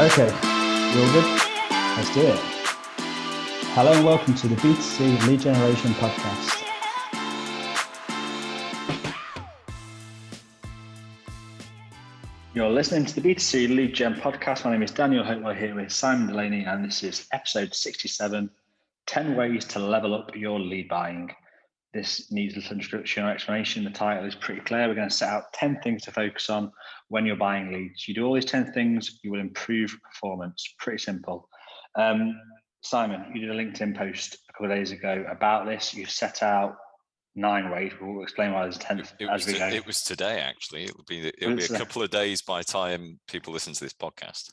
Okay, you all good? Let's do it. Hello and welcome to the B2C Lead Generation Podcast. You're listening to the B2C Lead Gen Podcast. My name is Daniel Hopewell here with Simon Delaney, and this is episode 67 10 Ways to Level Up Your Lead Buying. This needs little introduction or explanation. The title is pretty clear. We're going to set out 10 things to focus on when you're buying leads. You do all these 10 things, you will improve performance. Pretty simple. Um, Simon, you did a LinkedIn post a couple of days ago about this. You've set out nine ways. We'll explain why there's 10 it, it as we go. It was today, actually. It will be, it'll be a couple of days by time people listen to this podcast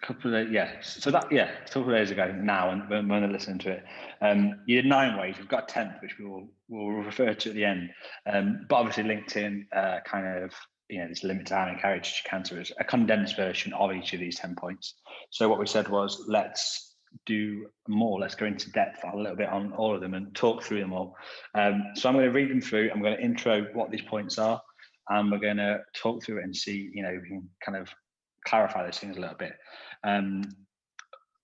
a couple of yeah. So that yeah, a couple of days ago now, and when, when they're listening to it, um, you did nine ways. We've got a tenth, which we will will refer to at the end. Um, but obviously, LinkedIn uh, kind of you know there's limit time and carriage you can to is a condensed version of each of these ten points. So what we said was let's do more. Let's go into depth a little bit on all of them and talk through them all. Um, so I'm going to read them through. I'm going to intro what these points are, and we're going to talk through it and see you know we can kind of clarify those things a little bit. Um,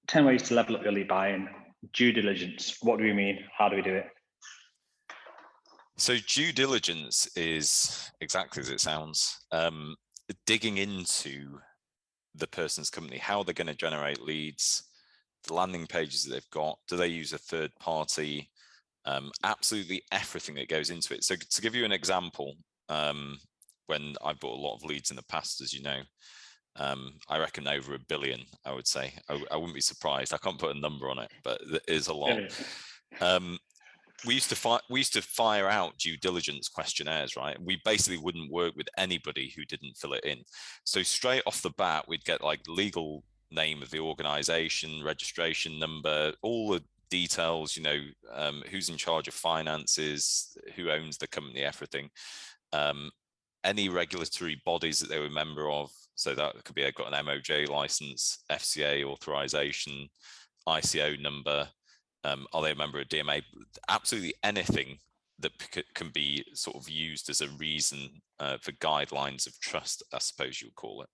10 ways to level up your lead buying. Due diligence. What do we mean? How do we do it? So, due diligence is exactly as it sounds um, digging into the person's company, how they're going to generate leads, the landing pages that they've got. Do they use a third party? Um, absolutely everything that goes into it. So, to give you an example, um, when I've bought a lot of leads in the past, as you know, um, I reckon over a billion. I would say. I, I, wouldn't be surprised. I can't put a number on it, but it is a lot. Um, we used to fi- we used to fire out due diligence questionnaires, right? We basically wouldn't work with anybody who didn't fill it in. So straight off the bat, we'd get like legal name of the organization, registration number, all the details. You know, um, who's in charge of finances, who owns the company, everything. Um, any regulatory bodies that they were a member of, so that could be they've got an MOJ license, FCA authorization, ICO number. Um, are they a member of DMA? Absolutely anything that can be sort of used as a reason uh, for guidelines of trust, I suppose you would call it.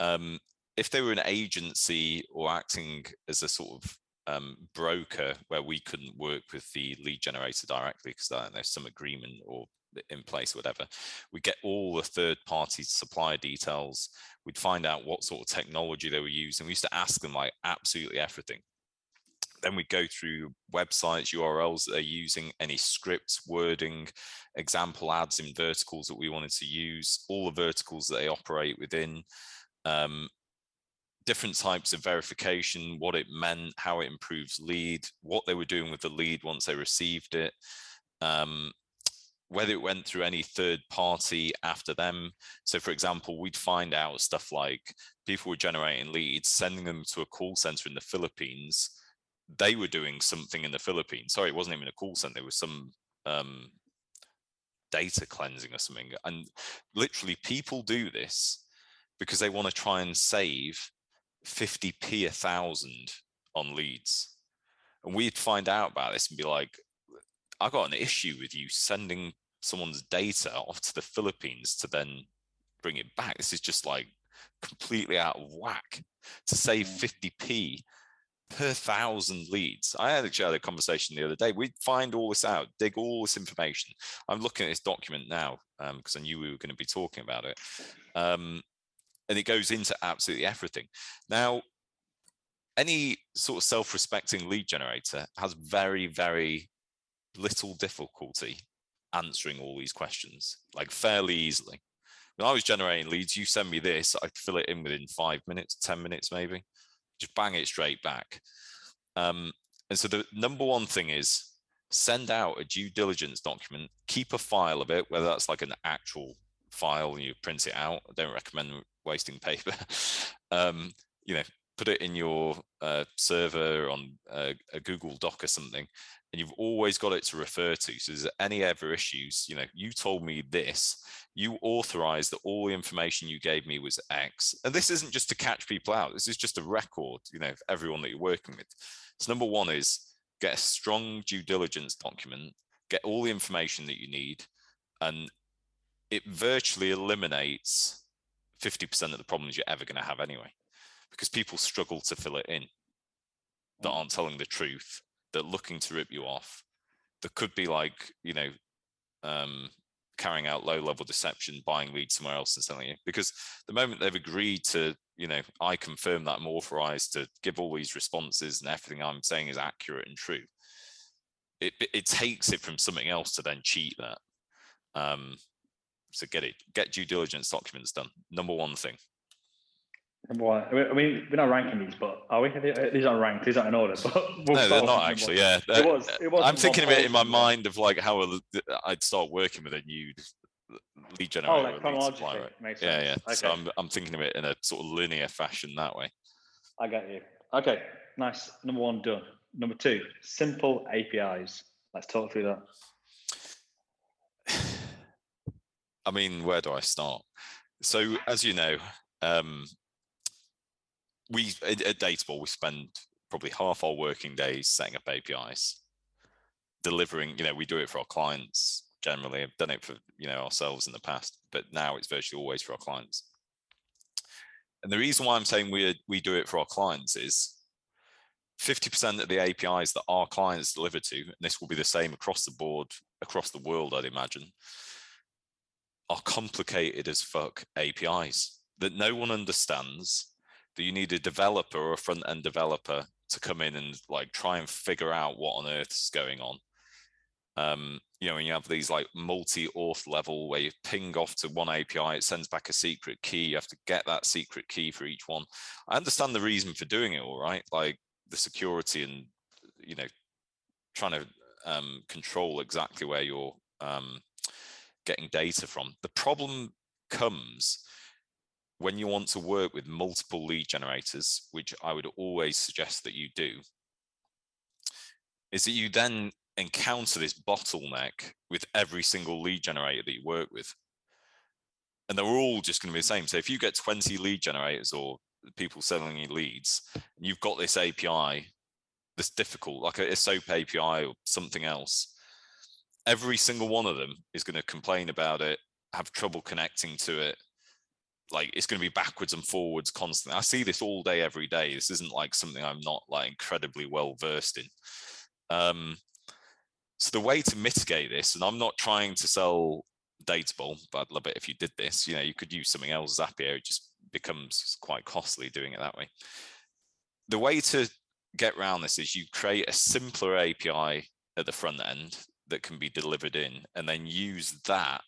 Um, if they were an agency or acting as a sort of um, broker where we couldn't work with the lead generator directly because there's some agreement or in place, whatever. We get all the third party supplier details. We'd find out what sort of technology they were using. We used to ask them like absolutely everything. Then we'd go through websites, URLs that they're using, any scripts, wording, example ads in verticals that we wanted to use, all the verticals that they operate within, um, different types of verification, what it meant, how it improves lead, what they were doing with the lead once they received it, um, whether it went through any third party after them. So, for example, we'd find out stuff like people were generating leads, sending them to a call center in the Philippines. They were doing something in the Philippines. Sorry, it wasn't even a call center. It was some um, data cleansing or something. And literally, people do this because they want to try and save 50p a thousand on leads. And we'd find out about this and be like, I got an issue with you sending someone's data off to the Philippines to then bring it back. This is just like completely out of whack to save 50p per thousand leads. I actually had a conversation the other day. We'd find all this out, dig all this information. I'm looking at this document now because um, I knew we were going to be talking about it. Um, and it goes into absolutely everything. Now, any sort of self respecting lead generator has very, very little difficulty answering all these questions like fairly easily. When I was generating leads, you send me this, I'd fill it in within five minutes, 10 minutes maybe, just bang it straight back. Um, and so the number one thing is send out a due diligence document, keep a file of it, whether that's like an actual file and you print it out. I don't recommend wasting paper. um, you know, put it in your uh, server on uh, a Google Doc or something, and you've always got it to refer to. So, is there any ever issues? You know, you told me this. You authorized that all the information you gave me was X, and this isn't just to catch people out. This is just a record. You know, of everyone that you're working with. So, number one is get a strong due diligence document. Get all the information that you need, and it virtually eliminates 50% of the problems you're ever going to have anyway because people struggle to fill it in that aren't telling the truth, that looking to rip you off. That could be like, you know, um, carrying out low level deception, buying leads somewhere else and selling it. Because the moment they've agreed to, you know, I confirm that I'm authorized to give all these responses and everything I'm saying is accurate and true, it, it takes it from something else to then cheat that. Um, so get it, get due diligence documents done. Number one thing. Number one. I mean, we're not ranking these, but are we? These aren't ranked. These aren't in order. But we'll no, they're not actually. Yeah, it was. It was. I'm thinking of it in my mind of like how I'd start working with a new lead generator. Oh, like chronologically. Supplier, right? Yeah, yeah. Okay. So I'm I'm thinking of it in a sort of linear fashion that way. I get you. Okay, nice. Number one done. Number two, simple APIs. Let's talk through that. I mean, where do I start? So, as you know, um, we at, at Databowl we spend probably half our working days setting up APIs, delivering. You know, we do it for our clients generally. I've done it for you know ourselves in the past, but now it's virtually always for our clients. And the reason why I'm saying we we do it for our clients is 50% of the APIs that our clients deliver to, and this will be the same across the board, across the world, I'd imagine, are complicated as fuck APIs that no one understands. That you need a developer or a front end developer to come in and like try and figure out what on earth is going on. Um, you know, when you have these like multi-auth level where you ping off to one API, it sends back a secret key. You have to get that secret key for each one. I understand the reason for doing it, all right. Like the security and you know trying to um, control exactly where you're um, getting data from. The problem comes when you want to work with multiple lead generators, which I would always suggest that you do, is that you then encounter this bottleneck with every single lead generator that you work with. And they're all just going to be the same. So if you get 20 lead generators or people selling you leads, you've got this API that's difficult, like a, a SOAP API or something else. Every single one of them is going to complain about it, have trouble connecting to it. Like it's going to be backwards and forwards constantly. I see this all day, every day. This isn't like something I'm not like incredibly well versed in. Um, so the way to mitigate this, and I'm not trying to sell Databowl, but I'd love it if you did this. You know, you could use something else, Zapier. It just becomes quite costly doing it that way. The way to get around this is you create a simpler API at the front end that can be delivered in, and then use that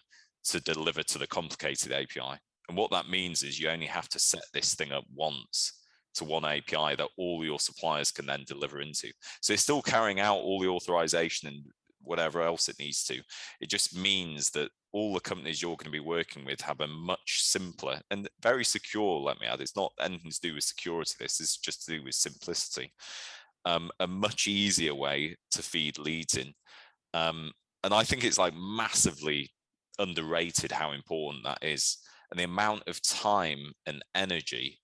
to deliver to the complicated API. And what that means is you only have to set this thing up once to one API that all your suppliers can then deliver into. So it's still carrying out all the authorization and whatever else it needs to. It just means that all the companies you're going to be working with have a much simpler and very secure, let me add, it's not anything to do with security. This is just to do with simplicity. Um, a much easier way to feed leads in. Um, and I think it's like massively underrated how important that is. And the amount of time and energy,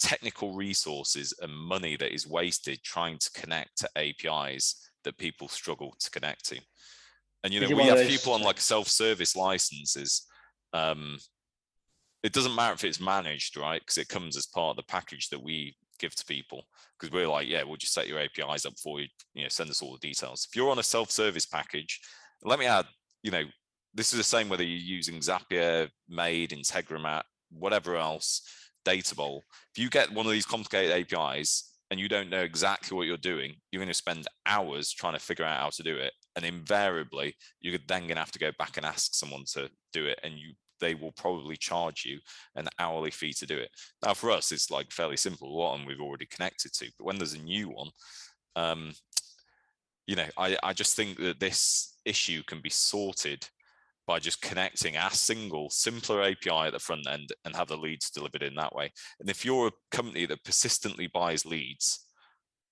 technical resources, and money that is wasted trying to connect to APIs that people struggle to connect to. And you know, we have people on like self-service licenses. Um, it doesn't matter if it's managed, right? Because it comes as part of the package that we give to people. Because we're like, yeah, we'll just set your APIs up for you. You know, send us all the details. If you're on a self-service package, let me add, you know, this is the same whether you're using Zapier, Make, Integromat, whatever else, Databowl. If you get one of these complicated APIs, and you don't know exactly what you're doing, you're going to spend hours trying to figure out how to do it. And invariably, you're then going to have to go back and ask someone to do it. And you they will probably charge you an hourly fee to do it. Now, for us, it's like fairly simple. One we've already connected to, but when there's a new one, um, you know, I, I just think that this issue can be sorted by just connecting a single, simpler API at the front end and have the leads delivered in that way. And if you're a company that persistently buys leads,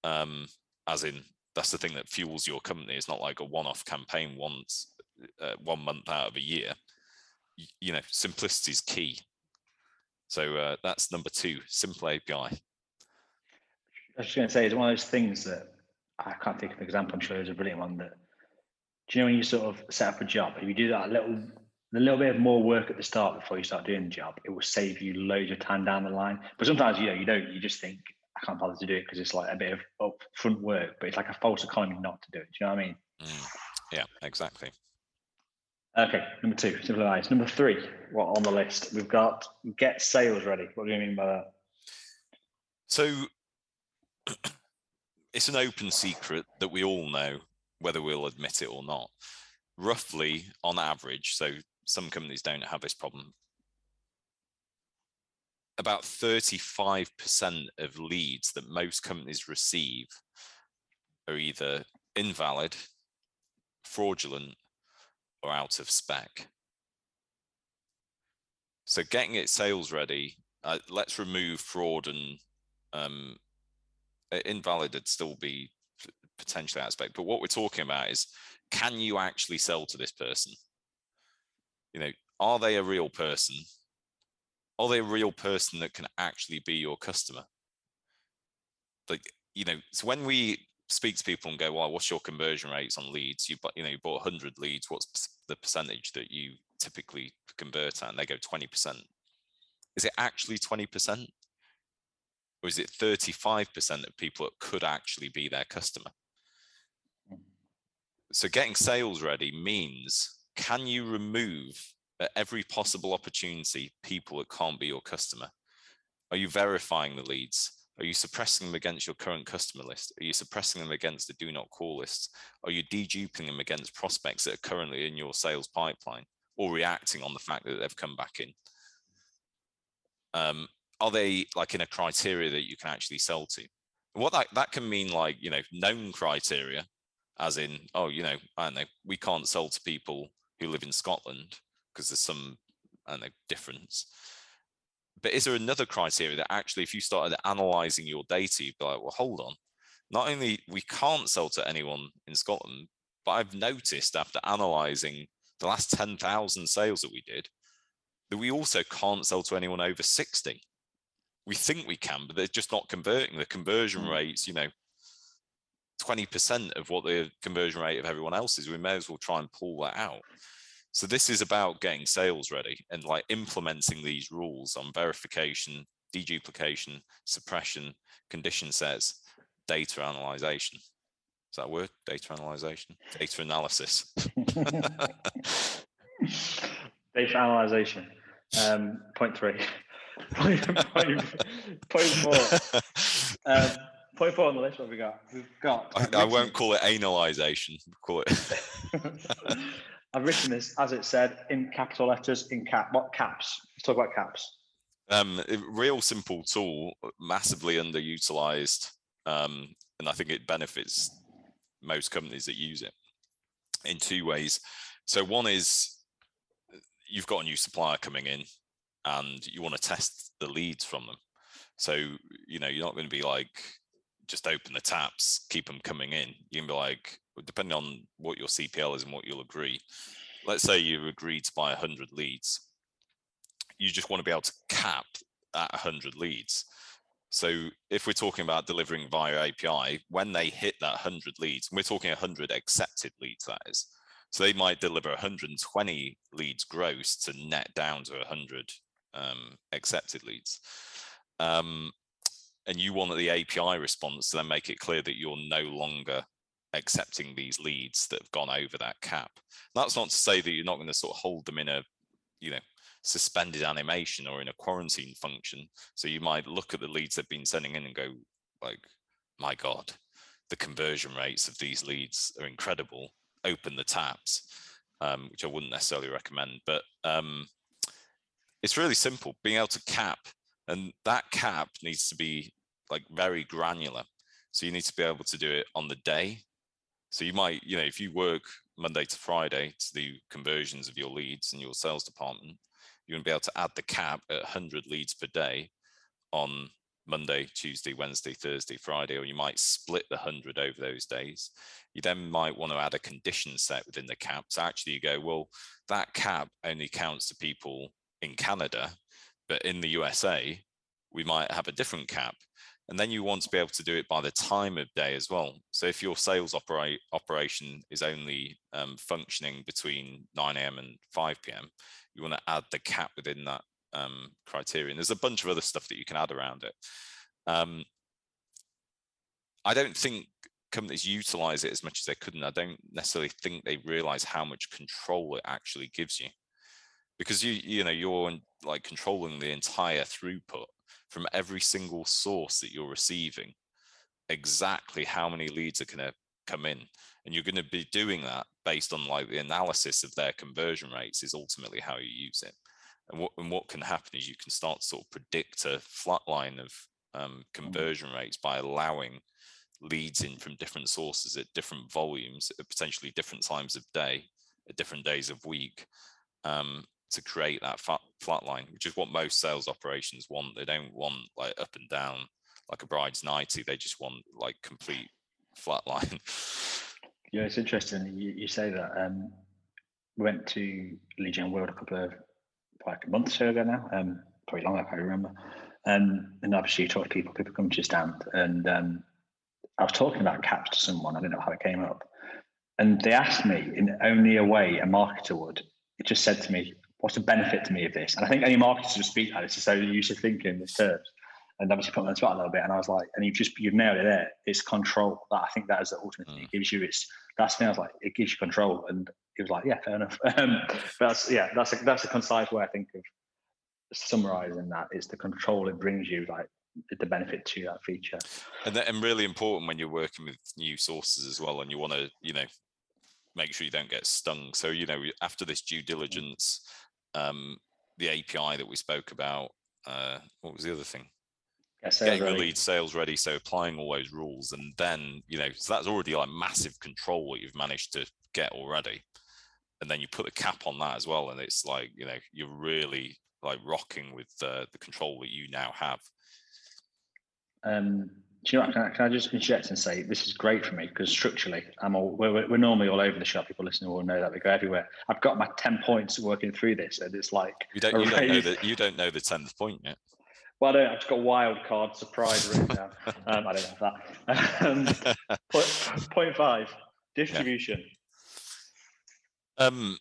um, as in that's the thing that fuels your company, it's not like a one-off campaign once, uh, one month out of a year. You, you know, simplicity is key. So uh, that's number two, simple API. I was just going to say, it's one of those things that I can't think of an example. I'm sure there's a brilliant one that do you know when you sort of set up a job, if you do that little a little bit of more work at the start before you start doing the job, it will save you loads of time down the line. But sometimes you know you don't. You just think I can't bother to do it because it's like a bit of upfront work, but it's like a false economy not to do it. Do you know what I mean? Mm, yeah, exactly. Okay, number two, simplify. Number three, what on the list? We've got get sales ready. What do you mean by that? So it's an open secret that we all know, whether we'll admit it or not. Roughly, on average, so some companies don't have this problem. About 35% of leads that most companies receive are either invalid, fraudulent, or out of spec. So getting it sales ready, uh, let's remove fraud and um, invalid would still be potentially aspect. But what we're talking about is, can you actually sell to this person? You know, are they a real person? Are they a real person that can actually be your customer? Like, you know, so when we speak to people and go, well, what's your conversion rates on leads? You, you know, you bought 100 leads. What's the percentage that you typically convert at? And they go 20%. Is it actually 20%? Or is it 35% of people that could actually be their customer? So getting sales ready means can you remove at every possible opportunity people that can't be your customer? Are you verifying the leads? Are you suppressing them against your current customer list? Are you suppressing them against the do not call lists? Are you deduping them against prospects that are currently in your sales pipeline or reacting on the fact that they've come back in? Um, are they like in a criteria that you can actually sell to? What that, that can mean like, you know, known criteria, as in, oh, you know, I don't know, we can't sell to people who live in Scotland because there's some, I don't know, difference but is there another criteria that actually, if you started analyzing your data, you'd be like, well, hold on. Not only we can't sell to anyone in Scotland, but I've noticed after analyzing the last 10,000 sales that we did, that we also can't sell to anyone over 60. We think we can, but they're just not converting. The conversion mm. rates, you know, 20% of what the conversion rate of everyone else is. We may as well try and pull that out. So this is about getting sales ready and like implementing these rules on verification, deduplication, suppression, condition sets, data analyzation. Is that word? Data analyzation? Data analysis. data analyzation. Um, point three. point, point, point four. Um, point four on the list. What have we got? We've got. I, I won't call it analyzation. Call it. I've written this as it said in capital letters in cap. What caps? Let's talk about caps. Um, real simple tool, massively underutilized, um, and I think it benefits most companies that use it in two ways. So one is you've got a new supplier coming in, and you want to test the leads from them. So you know you're not going to be like just open the taps, keep them coming in. You can be like, depending on what your CPL is and what you'll agree, let's say you agreed to buy 100 leads. You just want to be able to cap at 100 leads. So if we're talking about delivering via API, when they hit that 100 leads, we're talking 100 accepted leads, that is. So they might deliver 120 leads gross to net down to 100 um, accepted leads. Um, and you want the API response to then make it clear that you're no longer accepting these leads that have gone over that cap. That's not to say that you're not going to sort of hold them in a, you know, suspended animation or in a quarantine function. So you might look at the leads they've been sending in and go, like, my God, the conversion rates of these leads are incredible. Open the taps, um, which I wouldn't necessarily recommend. But um, it's really simple, being able to cap, and that cap needs to be like very granular. So you need to be able to do it on the day so you might, you know, if you work Monday to Friday to do conversions of your leads in your sales department, you're going to be able to add the cap at 100 leads per day on Monday, Tuesday, Wednesday, Thursday, Friday, or you might split the 100 over those days. You then might want to add a condition set within the cap. So actually you go, well, that cap only counts to people in Canada, but in the USA, we might have a different cap And then you want to be able to do it by the time of day as well. So if your sales operation is only um, functioning between 9 a.m. and 5 p.m., you want to add the cap within that um, criterion. There's a bunch of other stuff that you can add around it. Um, I don't think companies utilize it as much as they could, and I don't necessarily think they realize how much control it actually gives you, because you you know you're like controlling the entire throughput from every single source that you're receiving, exactly how many leads are going to come in, and you're going to be doing that based on like the analysis of their conversion rates is ultimately how you use it. And what and what can happen is you can start to sort of predict a flat line of um, mm. conversion rates by allowing leads in from different sources at different volumes at potentially different times of day at different days of week um, to create that flat, flat line which is what most sales operations want. They don't want like up and down like a bride's 90 they just want like complete flat line. Yeah it's interesting you, you say that. Um we went to LeadGen World a couple of like a month or so ago now um probably longer i remember. Um, and obviously you talk to people people come to your stand. And um I was talking about caps to someone. I don't know how it came up, and they asked me in only a way a marketer would. It just said to me, "What's the benefit to me of this?" And I think any marketer would speak like this is so used to thinking in this terms. And obviously put me on the spot a little bit, and I was like, and you just you've nailed it there. It's control. That I think that is the ultimate thing. It mm. gives you. It's that's the thing. I was like, it gives you control, and he was like, yeah, fair enough. Um, that's yeah, that's a, that's a concise way I think of summarizing that. Is the control it brings you. Like the benefit to that feature. And that, and really important when you're working with new sources as well, and you want to you know make sure you don't get stung. So you know after this due mm. diligence, um, the API that we spoke about, uh, what was the other thing? Yeah, Getting ready. the lead sales ready, so applying all those rules, and then you know so that's already like massive control what you've managed to get already, and then you put the cap on that as well, and it's like you know you're really like rocking with uh, the control that you now have. Um, do you know what, can I, can I, just interject and say this is great for me because structurally I'm all we're, we're normally all over the shop. People listening will know that we go everywhere. I've got my ten points working through this, and it's like you don't you don't know that you don't know the tenth point yet. Well, I don't. I've just got wild card surprise written down. Um, I don't have that. Um, point, point five distribution. Yeah. Um,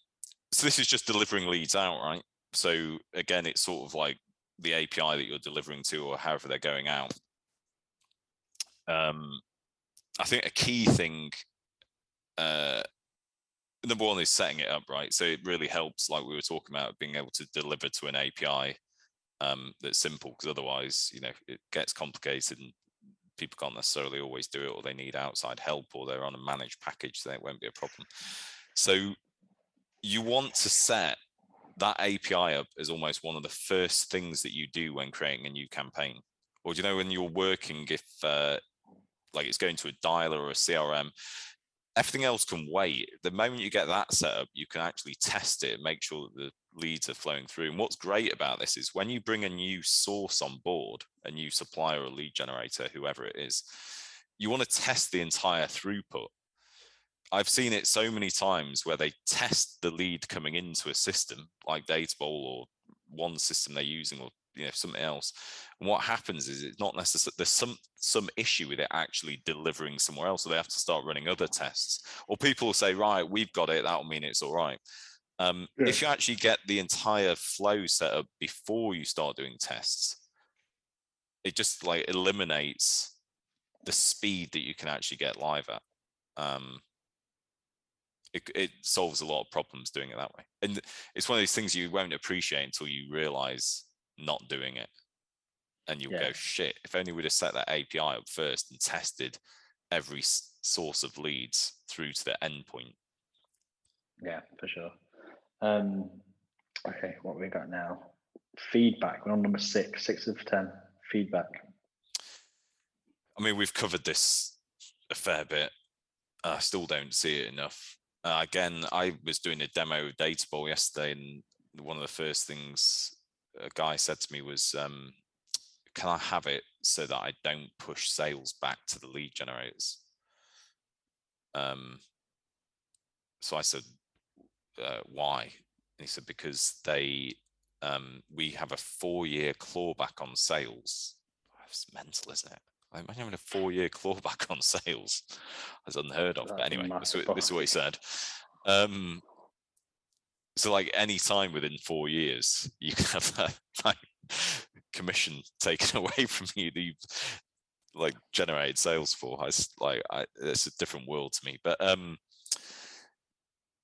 so this is just delivering leads out, right? So again, it's sort of like the API that you're delivering to, or however they're going out um, I think a key thing, uh, number one is setting it up right. So it really helps, like we were talking about, being able to deliver to an API um, that's simple, because otherwise, you know, it gets complicated and people can't necessarily always do it, or they need outside help, or they're on a managed package, then it won't be a problem. So you want to set that API up as almost one of the first things that you do when creating a new campaign. Or do you know when you're working, if uh, like it's going to a dialer or a CRM. Everything else can wait. The moment you get that set up, you can actually test it make sure that the leads are flowing through. And what's great about this is when you bring a new source on board, a new supplier or lead generator, whoever it is, you want to test the entire throughput. I've seen it so many times where they test the lead coming into a system like Databowl or one system they're using or you know something else. And what happens is it's not necessarily there's some some issue with it actually delivering somewhere else so they have to start running other tests. Or people will say right we've got it that'll mean it's all right. Um, yeah. if you actually get the entire flow set up before you start doing tests it just like eliminates the speed that you can actually get live at. Um, it, it solves a lot of problems doing it that way. And it's one of these things you won't appreciate until you realize not doing it. And you'll yeah. go, shit, if only we'd have set that API up first and tested every source of leads through to the endpoint. Yeah, for sure. Um, okay, what we got now? Feedback. We're on number six, six of 10. Feedback. I mean, we've covered this a fair bit. I still don't see it enough. Uh, again, I was doing a demo of Databowl yesterday, and one of the first things a guy said to me was, um, "Can I have it so that I don't push sales back to the lead generators?" Um, so I said, uh, "Why?" And he said, "Because they, um, we have a four-year clawback on sales." It's mental, isn't it? Like, imagine having a four-year clawback on sales. That's unheard of. But That's a anyway, this, this is what he said. Um, so like any time within four years, you can have that like commission taken away from you that you've like generated sales for. It's like I, it's a different world to me. But um,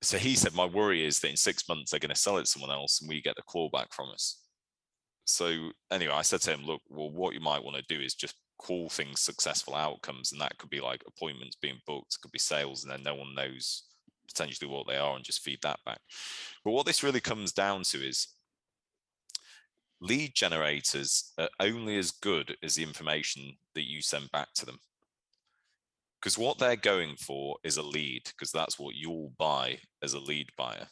so he said, my worry is that in six months they're going to sell it to someone else and we get the clawback from us. So anyway, I said to him, look, well, what you might want to do is just call things successful outcomes, and that could be like appointments being booked, could be sales, and then no one knows potentially what they are, and just feed that back. But what this really comes down to is lead generators are only as good as the information that you send back to them. Because what they're going for is a lead, because that's what you'll buy as a lead buyer.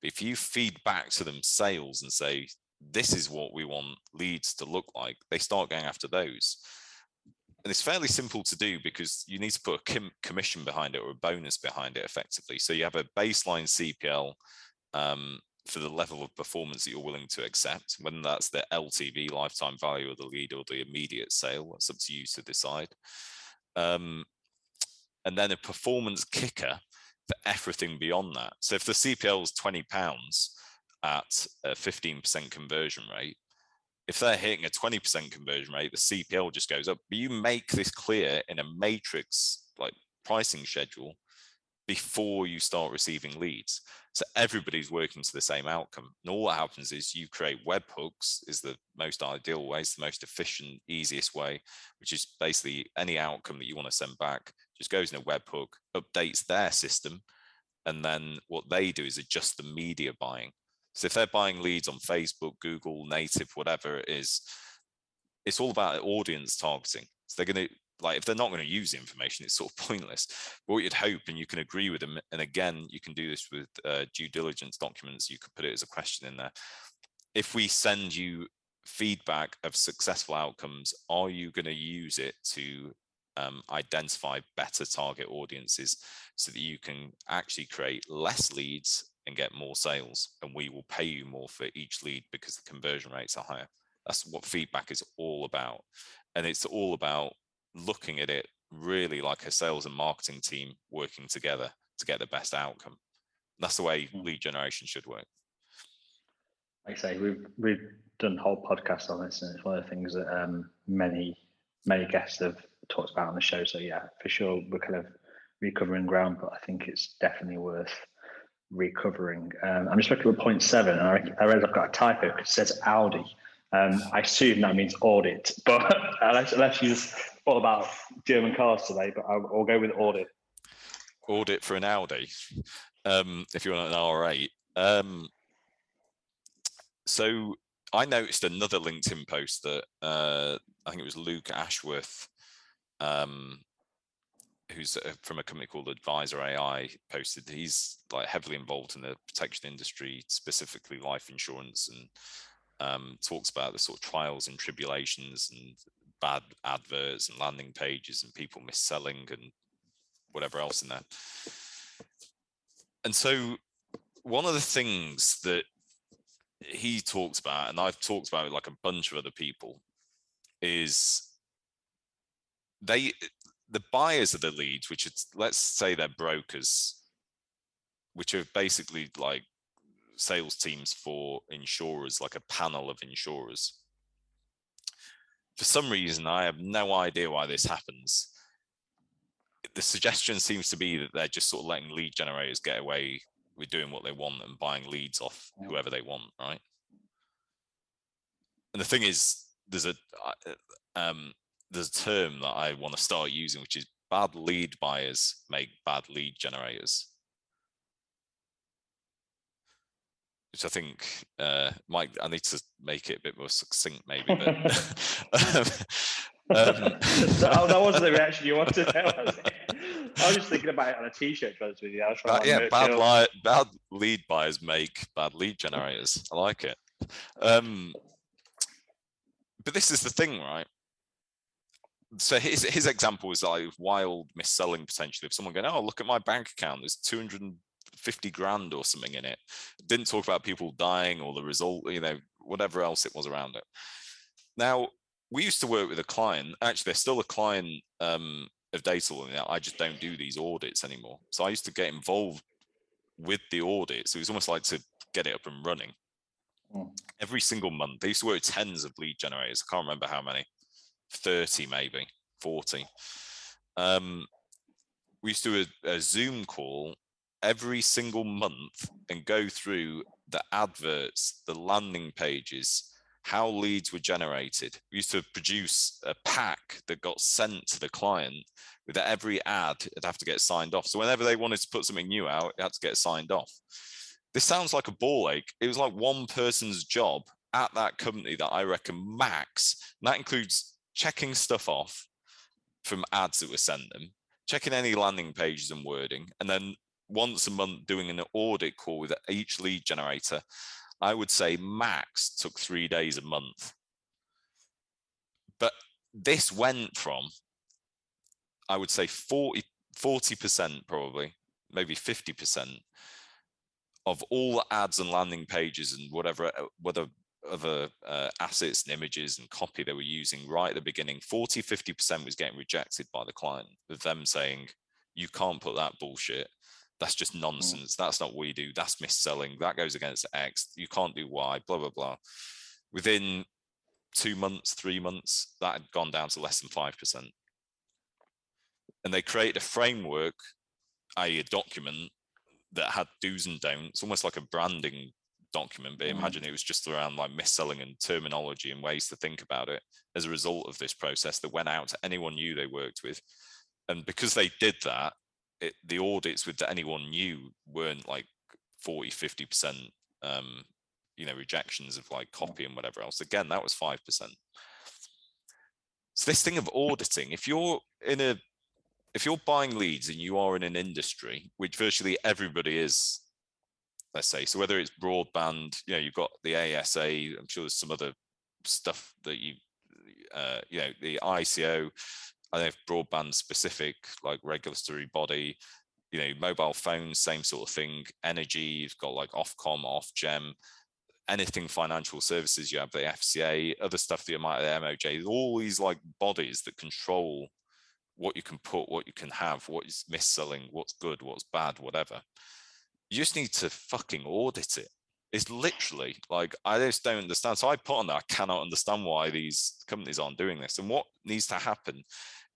But if you feed back to them sales and say, this is what we want leads to look like, they start going after those. And it's fairly simple to do because you need to put a com- commission behind it or a bonus behind it effectively. So you have a baseline CPL um, for the level of performance that you're willing to accept, whether that's the LTV, lifetime value of the lead, or the immediate sale. That's up to you to decide. Um, and then a performance kicker for everything beyond that. So if the CPL is 20 pounds at a 15% conversion rate, if they're hitting a 20% conversion rate, the CPL just goes up. But you make this clear in a matrix like pricing schedule before you start receiving leads. So everybody's working to the same outcome. And all that happens is you create webhooks is the most ideal way, it's the most efficient, easiest way, which is basically any outcome that you want to send back just goes in a webhook, updates their system, and then what they do is adjust the media buying. So if they're buying leads on Facebook, Google, Native, whatever it is, it's all about audience targeting. So they're going to like if they're not going to use information, it's sort of pointless. But what you'd hope, and you can agree with them, and again, you can do this with uh, due diligence documents. You could put it as a question in there. If we send you feedback of successful outcomes, are you going to use it to um, identify better target audiences so that you can actually create less leads and get more sales? And we will pay you more for each lead because the conversion rates are higher. That's what feedback is all about. And it's all about looking at it really like a sales and marketing team working together to get the best outcome. That's the way Mm. lead generation should work. like I say, we've we've done whole podcasts on this, and it's one of the things that um, many many guests have talked about on the show. So yeah, for sure, we're kind of recovering ground, but I think it's definitely worth recovering. Um, I'm just looking at point seven, and I, I realize I've got a typo because it says Audi. Um, I assume that means audit, but unless, unless you just all about German cars today, but I'll, I'll go with audit. Audit for an Audi, um, if you want an R8. Um, so I noticed another LinkedIn post that uh, I think it was Luke Ashworth, um, who's uh, from a company called Advisor AI, posted. He's like heavily involved in the protection industry, specifically life insurance, and um, talks about the sort of trials and tribulations and bad adverts and landing pages and people mis-selling and whatever else in there. And so one of the things that he talks about, and I've talked about with like a bunch of other people, is they the buyers of the leads, which is let's say they're brokers, which are basically like sales teams for insurers, like a panel of insurers. For some reason, I have no idea why this happens. The suggestion seems to be that they're just sort of letting lead generators get away with doing what they want and buying leads off whoever they want, right? And the thing is, there's a um, there's a term that I want to start using, which is bad lead buyers make bad lead generators. Which I think uh, might I need to make it a bit more succinct, maybe. But um, um, that, that wasn't the reaction you wanted. I was just thinking about it on a t-shirt. Honest with you, I was trying yeah, bad li- bad lead buyers make bad lead generators. I like it. Um, but this is the thing, right? So his his example was like wild mis-selling potentially of someone going, "Oh, look at my bank account. There's 250 grand or something in it." Didn't talk about people dying or the result, you know, whatever else it was around it. Now, we used to work with a client. Actually, they're still a client um, of Databowl. I just don't do these audits anymore. So I used to get involved with the audit. So it was almost like to get it up and running. Mm. Every single month, they used to work with tens of lead generators. I can't remember how many, 30 maybe, 40. Um, we used to do a, a Zoom call every single month and go through the adverts, the landing pages, how leads were generated. We used to produce a pack that got sent to the client with every ad, it'd have to get signed off. So whenever they wanted to put something new out, it had to get signed off. This sounds like a ball ache. It was like one person's job at that company that I reckon max. And that includes checking stuff off from ads that were sent them, checking any landing pages and wording, and then once a month doing an audit call with each lead generator I would say max took three days a month. But this went from, I would say 40, 40% probably, maybe 50% of all the ads and landing pages and whatever, uh, whether other uh, assets and images and copy they were using right at the beginning, 40, 50% was getting rejected by the client with them saying, you can't put that bullshit that's just mm. nonsense. That's not what we do. That's mis-selling. That goes against X. You can't do Y, blah, blah, blah. Within two months, three months, that had gone down to less than 5%. And they created a framework, i.e. a document that had do's and don'ts, almost like a branding document, but mm. imagine it was just around like mis-selling and terminology and ways to think about it as a result of this process that went out to anyone new they worked with. And because they did that, it, the audits with anyone new weren't like 40 50 percent um you know rejections of like copy and whatever else again that was five percent so this thing of auditing if you're in a if you're buying leads and you are in an industry which virtually everybody is let's say so whether it's broadband you know you've got the asa i'm sure there's some other stuff that you uh, you know the ico I don't know if broadband specific, like regulatory body, you know, mobile phones, same sort of thing. Energy, you've got like Ofcom, Ofgem, anything financial services, you have the FCA, other stuff that you might have the MOJ, all these like bodies that control what you can put, what you can have, what is mis-selling, what's good, what's bad, whatever. You just need to fucking audit it. It's literally like I just don't understand. So I put on that. I cannot understand why these companies aren't doing this. And what needs to happen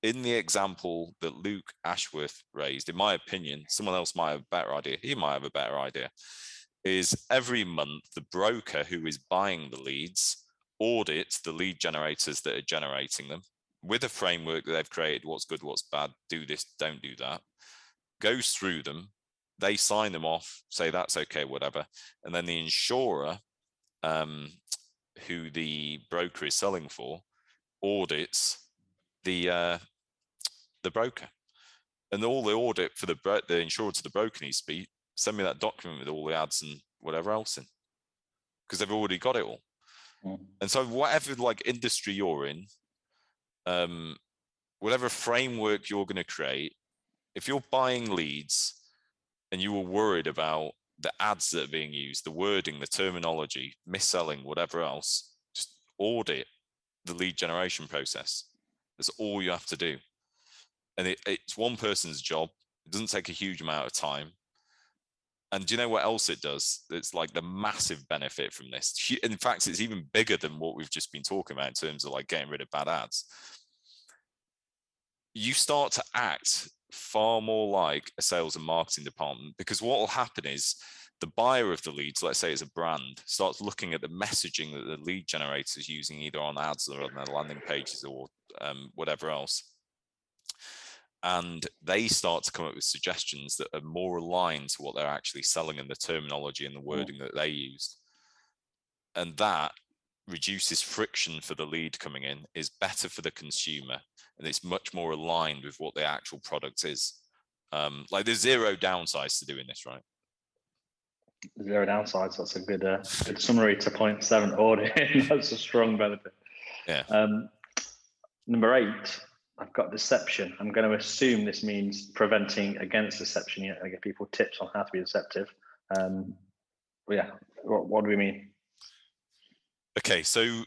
in the example that Luke Ashworth raised, in my opinion, someone else might have a better idea. He might have a better idea. Is every month the broker who is buying the leads audits the lead generators that are generating them with a framework that they've created what's good, what's bad, do this, don't do that, goes through them, they sign them off, say that's okay, whatever. And then the insurer, um, who the broker is selling for, audits the uh, the broker, and all the audit for the the insurer to the broker needs to be send me that document with all the ads and whatever else in, because they've already got it all. Mm. And so whatever like industry you're in, um, whatever framework you're going to create, if you're buying leads and you were worried about the ads that are being used, the wording, the terminology, mis-selling, whatever else, just audit the lead generation process. That's all you have to do. And it, it's one person's job. It doesn't take a huge amount of time. And do you know what else it does? It's like the massive benefit from this. In fact, it's even bigger than what we've just been talking about in terms of like getting rid of bad ads. You start to act far more like a sales and marketing department because what will happen is the buyer of the leads, let's say it's a brand, starts looking at the messaging that the lead generator is using either on ads or on their landing pages or um, whatever else. And they start to come up with suggestions that are more aligned to what they're actually selling and the terminology and the mm. wording mm. that they use. And that reduces friction for the lead coming in, is better for the consumer, and it's much more aligned with what the actual product is. Um, like there's zero downsides to doing this, right? Zero downsides. That's a good, uh, good summary to point seven audit. That's a strong benefit. Yeah. Um, number eight, I've got deception. I'm going to assume this means preventing against deception. Yeah, I give people tips on how to be deceptive. Um, yeah, what, what do we mean? Okay, so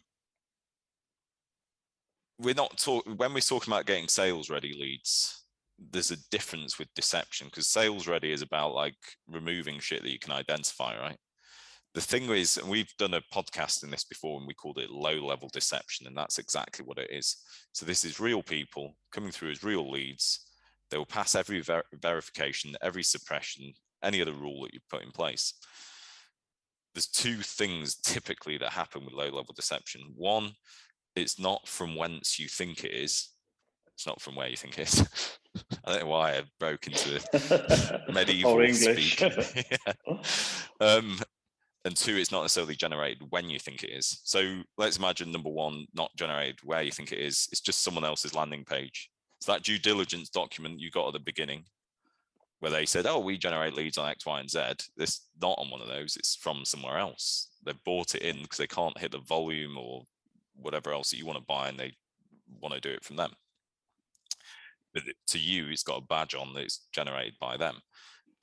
we're not talking when we're talking about getting sales ready leads there's a difference with deception because sales ready is about like removing shit that you can identify right? The thing is and we've done a podcast in this before and we called it low level deception and that's exactly what it is. So this is real people coming through as real leads. They will pass every ver- verification every suppression any other rule that you put in place. There's two things typically that happen with low level deception. One it's not from whence you think it is. It's not from where you think it is. I don't know why I broke into medieval English. speak. Yeah. um, and two, it's not necessarily generated when you think it is. So let's imagine number one, not generated where you think it is. It's just someone else's landing page. It's that due diligence document you got at the beginning, where they said, "Oh, we generate leads on X, Y, and Z." This not on one of those. It's from somewhere else. They bought it in because they can't hit the volume or whatever else that you want to buy and they want to do it from them. But to you, it's got a badge on that's generated by them.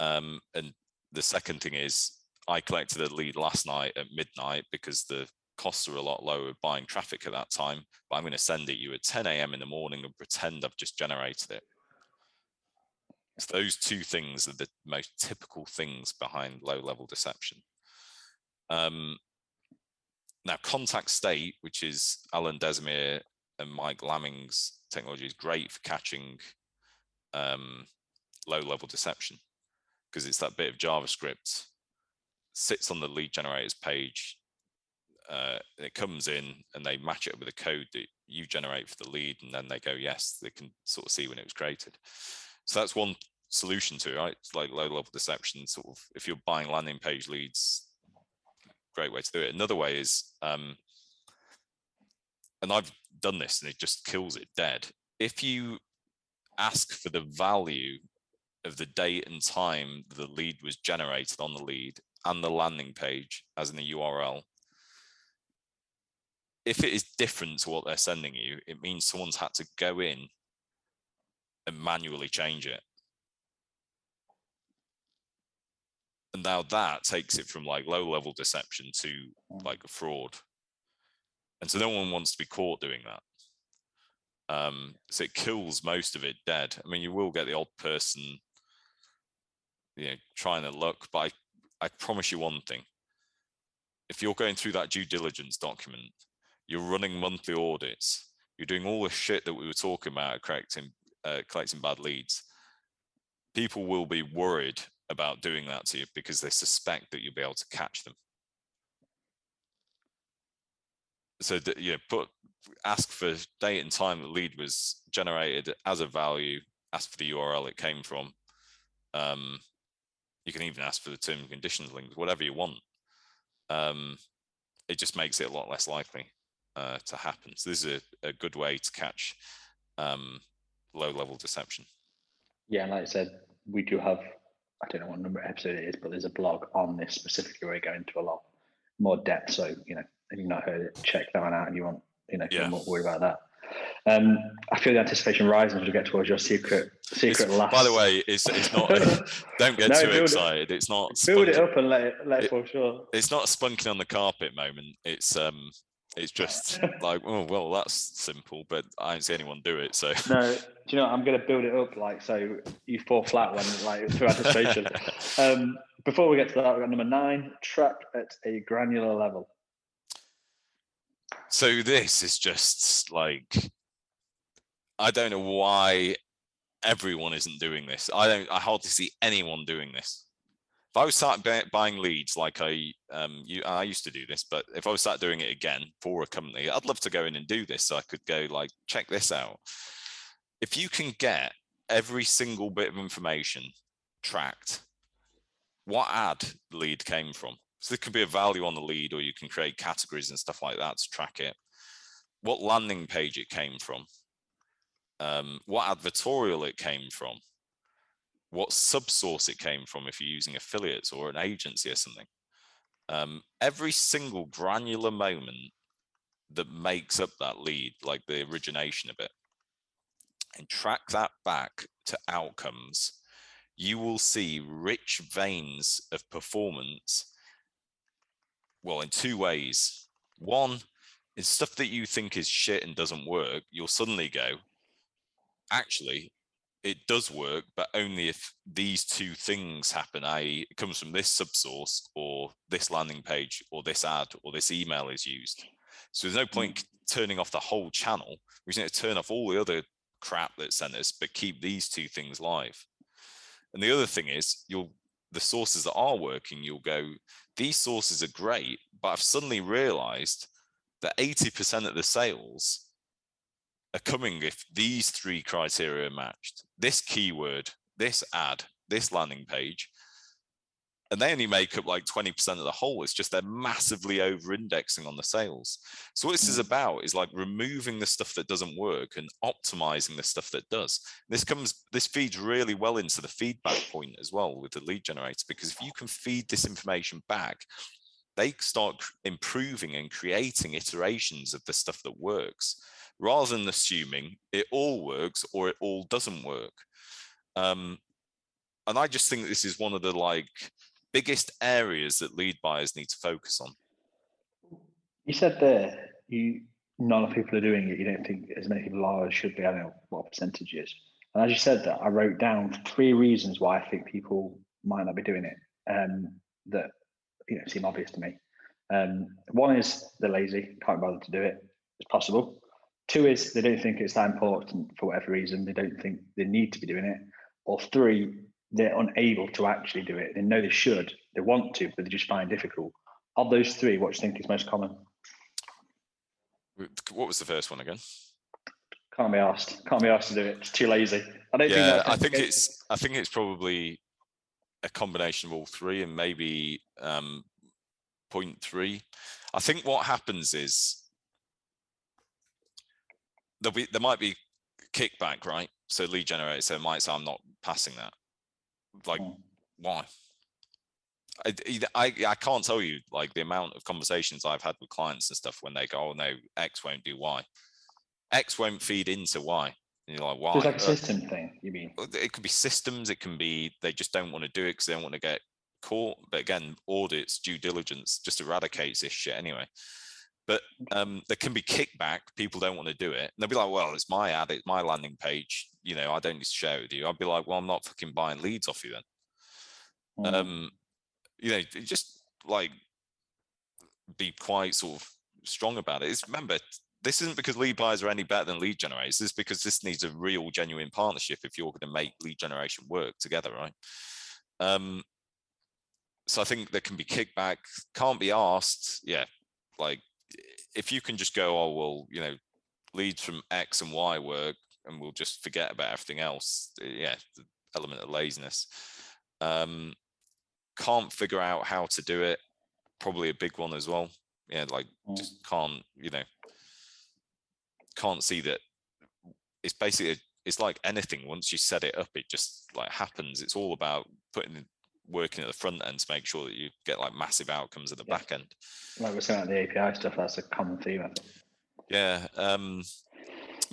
Um, and the second thing is, I collected a lead last night at midnight because the costs are a lot lower buying traffic at that time. But I'm going to send it you at 10 a.m. in the morning and pretend I've just generated it. Those two things are the most typical things behind low-level deception. Um, now, Contactstate, which is Alan Desimire and Mike Lamming's technology, is great for catching um, low-level deception because it's that bit of JavaScript sits on the lead generators page. Uh, it comes in and they match it with the code that you generate for the lead, and then they go, yes, they can sort of see when it was created. So that's one solution to it, right? It's like low-level deception. Sort of, if you're buying landing page leads, great way to do it. Another way is, um, and I've done this and it just kills it dead. If you ask for the value of the date and time the lead was generated on the lead and the landing page as in the URL, if it is different to what they're sending you, it means someone's had to go in and manually change it. And now that takes it from like low level deception to Mm. like a fraud. And so no one wants to be caught doing that. Um so it kills most of it dead. I mean you will get the odd person you know trying to look but i, I promise you one thing. If you're going through that due diligence document you're running monthly audits you're doing all the shit that we were talking about correcting uh, collecting bad leads people will be worried about doing that to you because they suspect that you'll be able to catch them. So that you know, put ask for date and time the lead was generated as a value, ask for the URL it came from. Um, you can even ask for the terms and conditions links, whatever you want. Um, it just makes it a lot less likely uh, to happen. So this is a, a good way to catch um, low level deception. Yeah, and like I said, we do have I don't know what number episode it is, but there's a blog on this specifically where we go into a lot more depth. So, you know, if you've not heard it, check that one out and you want, you know, if Yeah. you're not worried about that. Um, I feel the anticipation rising as we get towards your secret secret It's- last. by the way, it's it's not. don't get No, too it- excited. It's not. build it up and let it let it It- fall short. It's not a spunking on the carpet moment. It's um. It's just like, oh well, that's simple, but I don't see anyone do it. So No, do you know what? I'm going to build it up like so you fall flat when like through anticipation. um, before we get to that, we've got number nine: track at a granular level. so this is just like I don't know why everyone isn't doing this. I don't. I hardly see anyone doing this. If I was start buying leads like I um you I used to do this, but if I was start doing it again for a company, I'd love to go in and do this. So I could go like check this out. If you can get every single bit of information tracked, what ad lead came from. So there could be a value on the lead, or you can create categories and stuff like that to track it. What landing page it came from, um, what advertorial it came from, what subsource it came from if you're using affiliates or an agency or something. Um, every single granular moment that makes up that lead, like the origination of it, and track that back to outcomes, you will see rich veins of performance. Well, in two ways. One, in stuff that you think is shit and doesn't work, you'll suddenly go, actually, it does work, but only if these two things happen, i.e., it comes from this subsource or this landing page or this ad or this email is used. So there's no Mm. point turning off the whole channel. We just need to turn off all the other crap that sent us, but keep these two things live. And the other thing is, you'll the sources that are working, you'll go, these sources are great, but I've suddenly realized that 80% of the sales are coming if these three criteria are matched this keyword, this ad, this landing page. And they only make up like 20% of the whole. It's just they're massively over indexing on the sales. So, what this is Mm. about is like removing the stuff that doesn't work and optimizing the stuff that does. This comes, this feeds really well into the feedback point as well with the lead generator, because if you can feed this information back, they start improving and creating iterations of the stuff that works rather than assuming it all works or it all doesn't work. Um, and I just think this is one of the like biggest areas that lead buyers need to focus on. You said there, you not of people are doing it. You don't think as many people are as should be. I don't know what percentage is. And as you said that, I wrote down three reasons why I think people might not be doing it. Um, that you know seem obvious to me. Um, one is they're lazy, can't bother to do it. It's possible. Two is they don't think it's that important for whatever reason. They don't think they need to be doing it. Or three, they're unable to actually do it. They know they should, they want to, but they just find it difficult. Of those three, what do you think is most common? What was the first one again? Can't be asked. Can't be asked to do it. It's too lazy. I don't think. Yeah, that's I think it's I think it's probably a combination of all three and maybe um, point three. I think what happens is there'll be there might be kickback, right? So lead generator so it might say I'm not passing that. Like Mm. why? I can't tell you like the amount of conversations I've had with clients and stuff when they go, oh no, X won't do Y. X won't feed into Y. And you're like, why? It's like a Uh, system thing. You mean? it could be systems it can be they just don't want to do it because they don't want to get caught but again audits due diligence just eradicates this shit anyway but um there can be kickback people don't want to do it and they'll be like well it's my ad it's my landing page you know i don't need to share with you i'd be like well i'm not fucking buying leads off you then Mm. um you know just like be quite sort of strong about it it's remember this isn't because lead buyers are any better than lead generators this is because this needs a real genuine partnership if you're going to make lead generation work together right um so i think there can be kickback can't be asked yeah like if you can just go oh well you know leads from x and y work and we'll just forget about everything else yeah the element of laziness um can't figure out how to do it probably a big one as well yeah like Mm. just can't you know can't see that it's basically it's like anything once you set it up it just like happens it's all about putting working at the front end to make sure that you get like massive outcomes at the Yeah. back end Like we're saying the API stuff, that's a common theme. Yeah um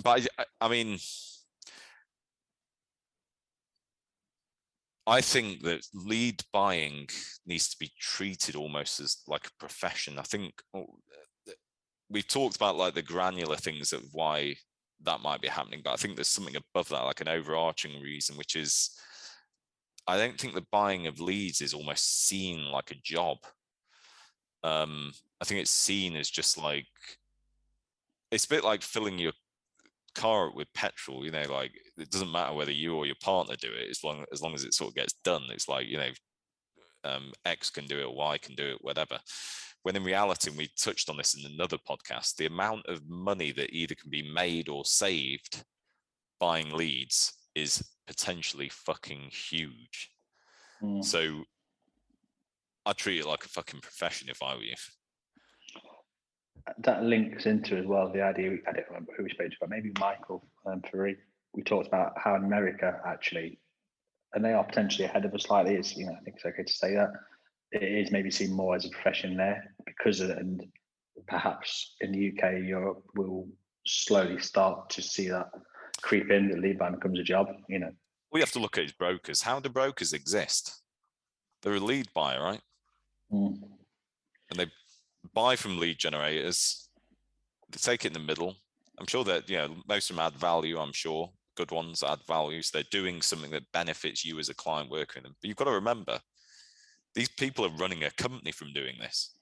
but I, I- mean I think that lead buying needs to be treated almost as like a profession. I think oh, we've talked about like the granular things of why that might be happening, but I think there's something above that, like an overarching reason, which is I don't think the buying of leads is almost seen like a job. Um, I think it's seen as just like it's a bit like filling your car with petrol. You know, like it doesn't matter whether you or your partner do it, as long as long as it sort of gets done. It's like you know, um, X can do it, Y can do it, whatever. When in reality, and we touched on this in another podcast, the amount of money that either can be made or saved buying leads is potentially fucking huge. Mm. So I treat it like a fucking profession if I were you. that links into as well the idea. I don't remember who we spoke to, but maybe Michael um, Ferry. We talked about how in America actually, and they are potentially ahead of us slightly. It's you know I think it's okay to say that it is maybe seen more as a profession there because of and perhaps in the UK Europe will slowly start to see that creep in. The lead buying becomes a job. You know, We have to look at his brokers. How do brokers exist? They're a lead buyer, right? Mm. And they buy from lead generators They take it in the middle. I'm sure that you know most of them add value. I'm sure good ones add value. So they're doing something that benefits you as a client working them. But you've got to remember, these people are running a company from doing this.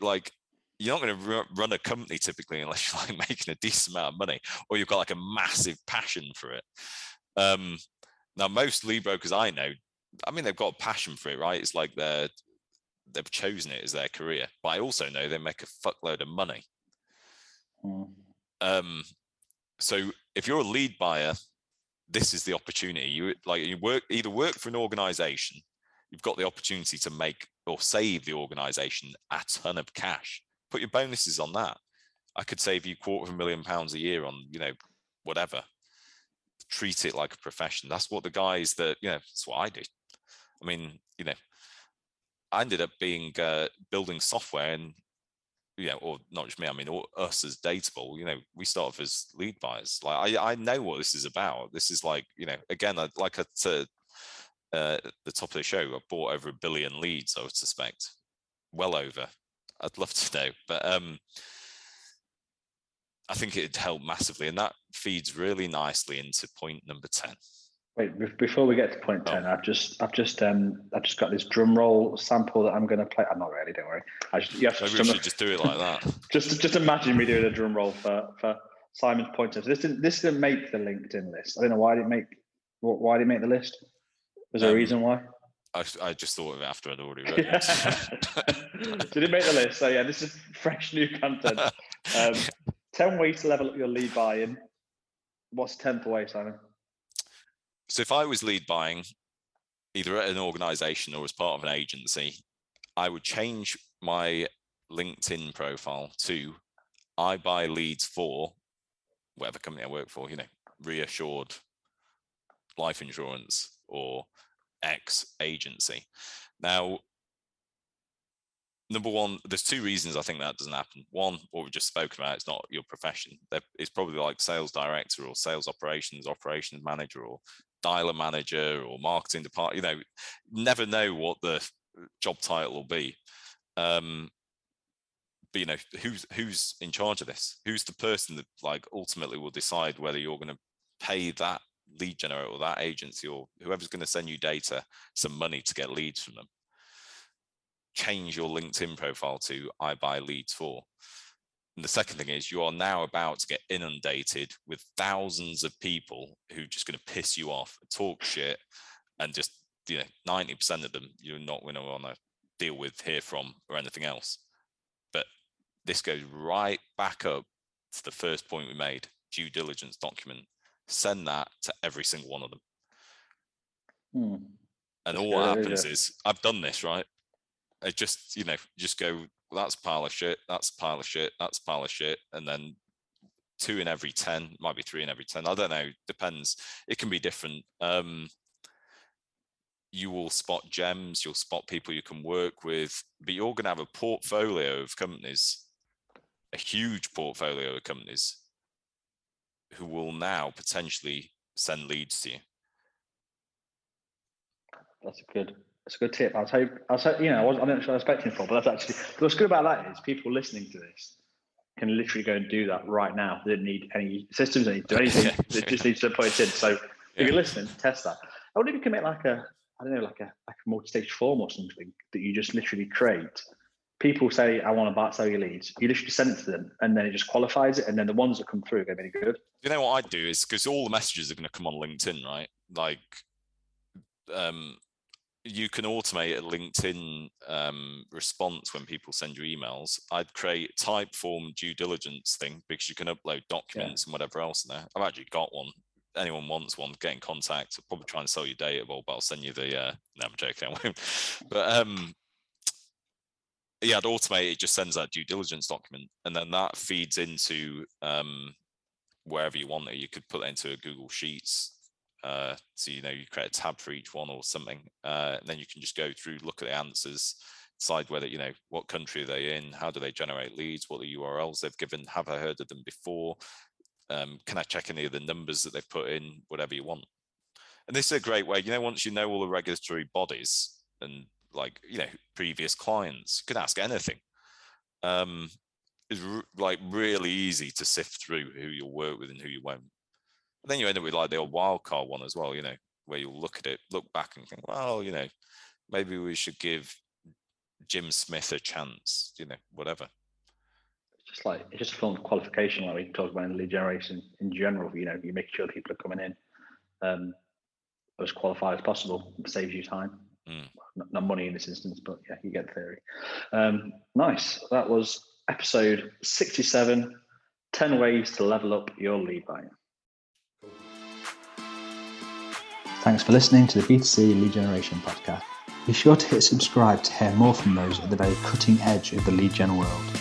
Like you're not going to run a company typically unless you're like making a decent amount of money or you've got like a massive passion for it. Um, now, most lead brokers I know, I mean, they've got a passion for it, right? It's like they're they've chosen it as their career. But I also know they make a fuckload of money. Mm. Um, so if you're a lead buyer, this is the opportunity. You like you work either work for an organization, you've got the opportunity to make or save the organization a ton of cash. Put your bonuses on that. I could save you quarter of a million pounds a year on, you know, whatever. Treat it like a profession. That's what the guys that, you know, that's what I do. I mean, you know, I ended up being uh, building software and you know, or not just me, I mean, all, us as Databowl, you know, we start off as lead buyers. Like, I, I know what this is about. This is like, you know, again, like I said uh, at the top of the show, I bought over a billion leads, I would suspect. Well over. I'd love to know. But um, I think it'd help massively. And that feeds really nicely into point number 10. Wait, before we get to point ten, oh. I've just, I've just, um, I've just got this drum roll sample that I'm going to play. I'm not really, don't worry. I just, you have Maybe to we should just do it like that. just, just imagine me doing a drum roll for for Simon's point. So this didn't, this didn't make the LinkedIn list. I don't know why did it make, why did it make the list? Was there um, a reason why? I, I just thought of it after I'd already read it. Did it make the list? So yeah, this is fresh new content. Um, ten ways to level up your lead buying. What's tenth way, Simon? So if I was lead buying, either at an organization or as part of an agency, I would change my LinkedIn profile to I buy leads for whatever company I work for, you know, reassured life insurance or X agency. Now, number one, there's two reasons I think that doesn't happen. One, what we just spoken about, it's not your profession. It's probably like sales director or sales operations, operations manager or dialer manager or marketing department. You know, never know what the job title will be. Um, but you know, who's who's in charge of this? Who's the person that like ultimately will decide whether you're going to pay that lead generator or that agency or whoever's going to send you data some money to get leads from them? Change your LinkedIn profile to I buy leads for. And the second thing is you are now about to get inundated with thousands of people who are just going to piss you off, talk shit, and just you know, 90% of them you're not going to want to deal with, hear from, or anything else. But this goes right back up to the first point we made due diligence document. Send that to every single one of them. Hmm. And all what happens is I've done this, right? I just, you know, just go, well, that's a pile of shit, that's a pile of shit, that's a pile of shit, and then two in every 10, might be three in every 10. I don't know, depends. It can be different. Um, you will spot gems, you'll spot people you can work with, but you're going to have a portfolio of companies, a huge portfolio of companies who will now potentially send leads to you. That's a good. It's a good tip. I'll tell you. I'll say, you know, I wasn't, I wasn't expecting for, but that's actually what's good about that is people listening to this can literally go and do that right now. They don't need any systems, they need to do anything. they just need to put it in. So yeah. if you're listening, test that. I wonder if you can make like a, I don't know, like a like a multi-stage form or something that you just literally create. People say, I want to buy sell your leads. You literally send it to them and then it just qualifies it. And then the ones that come through are going to be good. You know what I'd do is because all the messages are going to come on LinkedIn, right? Like, um, you can automate a LinkedIn um, response when people send you emails. I'd create Typeform due diligence thing because you can upload documents yeah. and whatever else in there. I've actually got one. Anyone wants one, get in contact. I'll probably try and sell you data, but I'll send you the. Uh, no, I'm joking. I won't. But um, yeah, I'd automate it. Just sends that due diligence document, and then that feeds into um, wherever you want it. You could put that into a Google Sheets uh, so you know you create a tab for each one or something, uh, and then you can just go through, look at the answers, decide whether you know what country are they in, how do they generate leads, what are the URLs they've given, have I heard of them before, um, can I check any of the numbers that they've put in, whatever you want. And this is a great way, you know, once you know all the regulatory bodies and like you know previous clients, can ask anything. Um, is r- like really easy to sift through who you'll work with and who you won't. And then you end up with like the old wild card one as well, you know, where you'll look at it, look back and think, well, you know, maybe we should give Jim Smith a chance, you know, whatever. It's just like it's just a form of qualification, like we talk about in lead generation in general. You know, you make sure people are coming in um, as qualified as possible. Saves you time, Mm. not, not money in this instance, but yeah, you get the theory. Um, nice. That was episode sixty-seven. 10 ways to level up your lead volume. Thanks for listening to the B2C Lead Generation Podcast. Be sure to hit subscribe to hear more from those at the very cutting edge of the lead gen world.